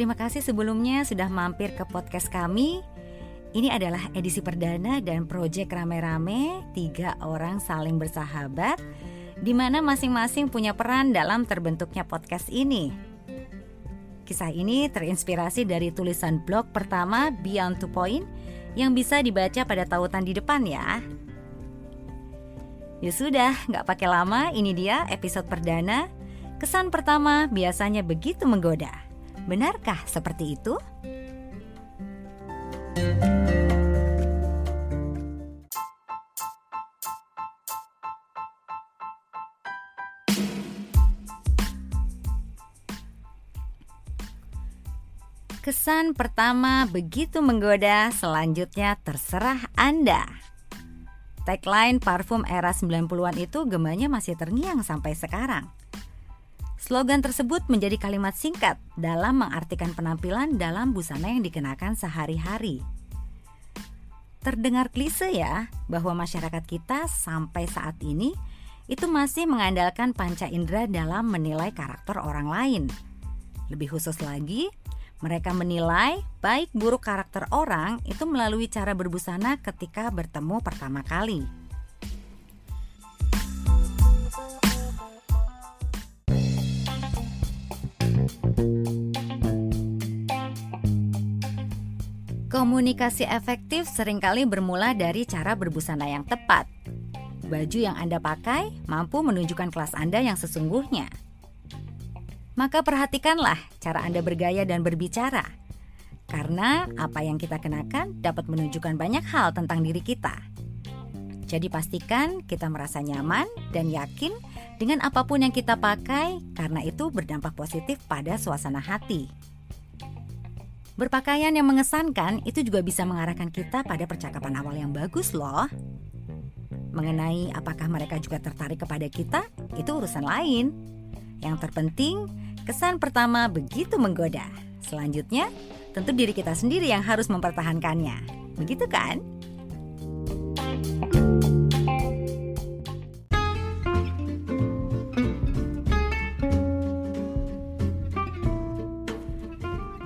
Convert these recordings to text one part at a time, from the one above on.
Terima kasih sebelumnya sudah mampir ke podcast kami. Ini adalah edisi perdana dan proyek rame-rame tiga orang saling bersahabat di mana masing-masing punya peran dalam terbentuknya podcast ini. Kisah ini terinspirasi dari tulisan blog pertama Beyond Two Point yang bisa dibaca pada tautan di depan ya. Ya sudah, nggak pakai lama, ini dia episode perdana. Kesan pertama biasanya begitu menggoda. Benarkah seperti itu? Kesan pertama begitu menggoda, selanjutnya terserah Anda. Tagline parfum era 90-an itu gemanya masih terngiang sampai sekarang. Slogan tersebut menjadi kalimat singkat dalam mengartikan penampilan dalam busana yang dikenakan sehari-hari. Terdengar klise ya bahwa masyarakat kita sampai saat ini itu masih mengandalkan panca indera dalam menilai karakter orang lain. Lebih khusus lagi, mereka menilai baik buruk karakter orang itu melalui cara berbusana ketika bertemu pertama kali. Komunikasi efektif sering kali bermula dari cara berbusana yang tepat. Baju yang Anda pakai mampu menunjukkan kelas Anda yang sesungguhnya. Maka perhatikanlah cara Anda bergaya dan berbicara. Karena apa yang kita kenakan dapat menunjukkan banyak hal tentang diri kita. Jadi pastikan kita merasa nyaman dan yakin dengan apa pun yang kita pakai karena itu berdampak positif pada suasana hati. Berpakaian yang mengesankan itu juga bisa mengarahkan kita pada percakapan awal yang bagus loh. Mengenai apakah mereka juga tertarik kepada kita, itu urusan lain. Yang terpenting, kesan pertama begitu menggoda. Selanjutnya, tentu diri kita sendiri yang harus mempertahankannya. Begitu kan?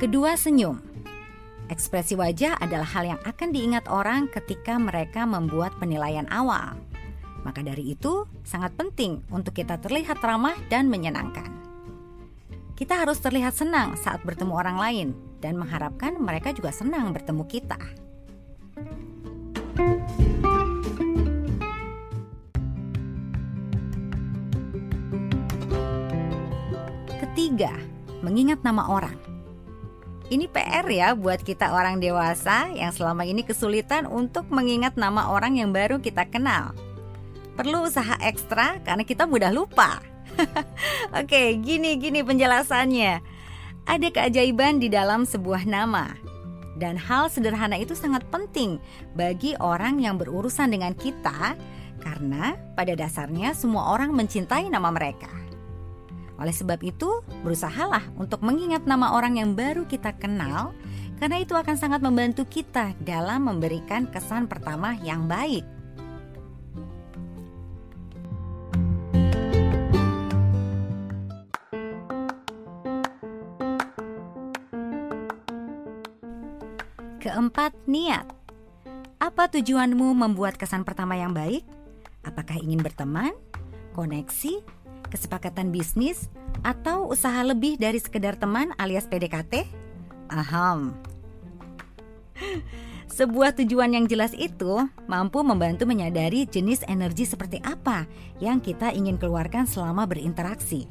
Kedua, senyum. Ekspresi wajah adalah hal yang akan diingat orang ketika mereka membuat penilaian awal. Maka dari itu, sangat penting untuk kita terlihat ramah dan menyenangkan. Kita harus terlihat senang saat bertemu orang lain dan mengharapkan mereka juga senang bertemu kita. Ketiga, mengingat nama orang. Ini PR ya buat kita orang dewasa yang selama ini kesulitan untuk mengingat nama orang yang baru kita kenal. Perlu usaha ekstra karena kita mudah lupa. Oke, gini-gini penjelasannya. Ada keajaiban di dalam sebuah nama. Dan hal sederhana itu sangat penting bagi orang yang berurusan dengan kita karena pada dasarnya semua orang mencintai nama mereka. Oleh sebab itu, berusahalah untuk mengingat nama orang yang baru kita kenal, karena itu akan sangat membantu kita dalam memberikan kesan pertama yang baik. Keempat, niat. Apa tujuanmu membuat kesan pertama yang baik? Apakah ingin berteman, koneksi, kesepakatan bisnis, atau usaha lebih dari sekedar teman alias PDKT? Aham. Sebuah tujuan yang jelas itu mampu membantu menyadari jenis energi seperti apa yang kita ingin keluarkan selama berinteraksi.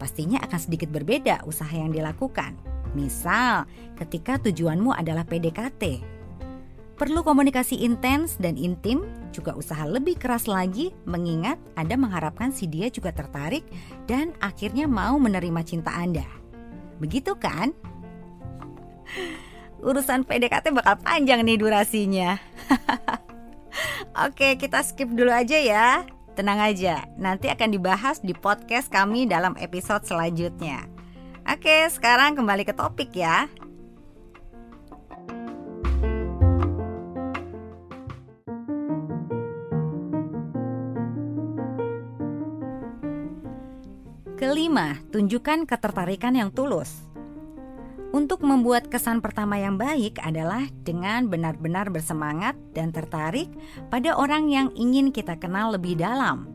Pastinya akan sedikit berbeda usaha yang dilakukan. Misal, ketika tujuanmu adalah PDKT, perlu komunikasi intens dan intim, juga usaha lebih keras lagi mengingat Anda mengharapkan si dia juga tertarik dan akhirnya mau menerima cinta Anda. Begitu kan? Urusan PDKT bakal panjang nih durasinya. Oke, kita skip dulu aja ya. Tenang aja, nanti akan dibahas di podcast kami dalam episode selanjutnya. Oke, sekarang kembali ke topik ya. Kelima, tunjukkan ketertarikan yang tulus. Untuk membuat kesan pertama yang baik adalah dengan benar-benar bersemangat dan tertarik pada orang yang ingin kita kenal lebih dalam.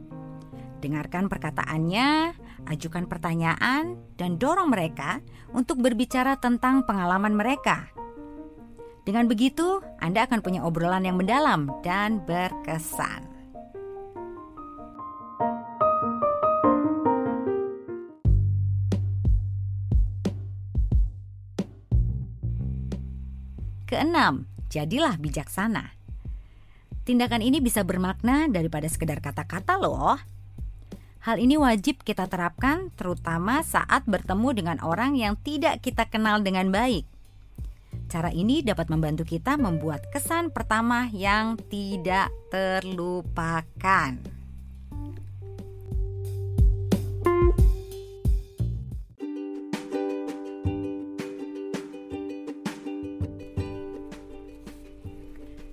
Dengarkan perkataannya, ajukan pertanyaan, dan dorong mereka untuk berbicara tentang pengalaman mereka. Dengan begitu, Anda akan punya obrolan yang mendalam dan berkesan. Keenam, jadilah bijaksana. Tindakan ini bisa bermakna daripada sekedar kata-kata loh. Hal ini wajib kita terapkan terutama saat bertemu dengan orang yang tidak kita kenal dengan baik. Cara ini dapat membantu kita membuat kesan pertama yang tidak terlupakan.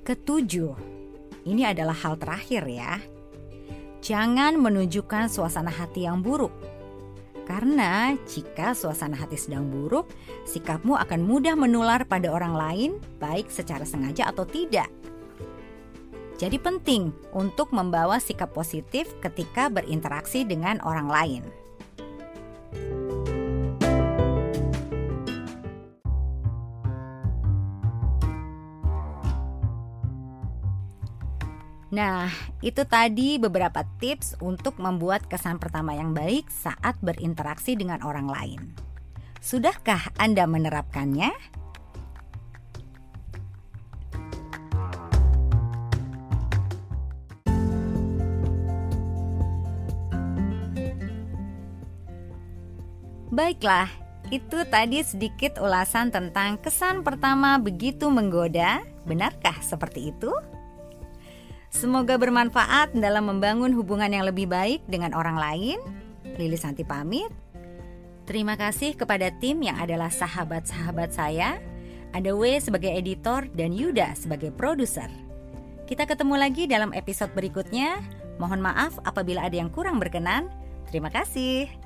Ketujuh, ini adalah hal terakhir ya. Jangan menunjukkan suasana hati yang buruk. Karena jika suasana hati sedang buruk, sikapmu akan mudah menular pada orang lain, baik secara sengaja atau tidak. Jadi penting untuk membawa sikap positif ketika berinteraksi dengan orang lain. Nah, itu tadi beberapa tips untuk membuat kesan pertama yang baik saat berinteraksi dengan orang lain. Sudahkah Anda menerapkannya? Baiklah, itu tadi sedikit ulasan tentang kesan pertama begitu menggoda. Benarkah seperti itu? Semoga bermanfaat dalam membangun hubungan yang lebih baik dengan orang lain. Lili Santi pamit. Terima kasih kepada tim yang adalah sahabat-sahabat saya. Ada W sebagai editor dan Yuda sebagai produser. Kita ketemu lagi dalam episode berikutnya. Mohon maaf apabila ada yang kurang berkenan. Terima kasih.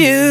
You.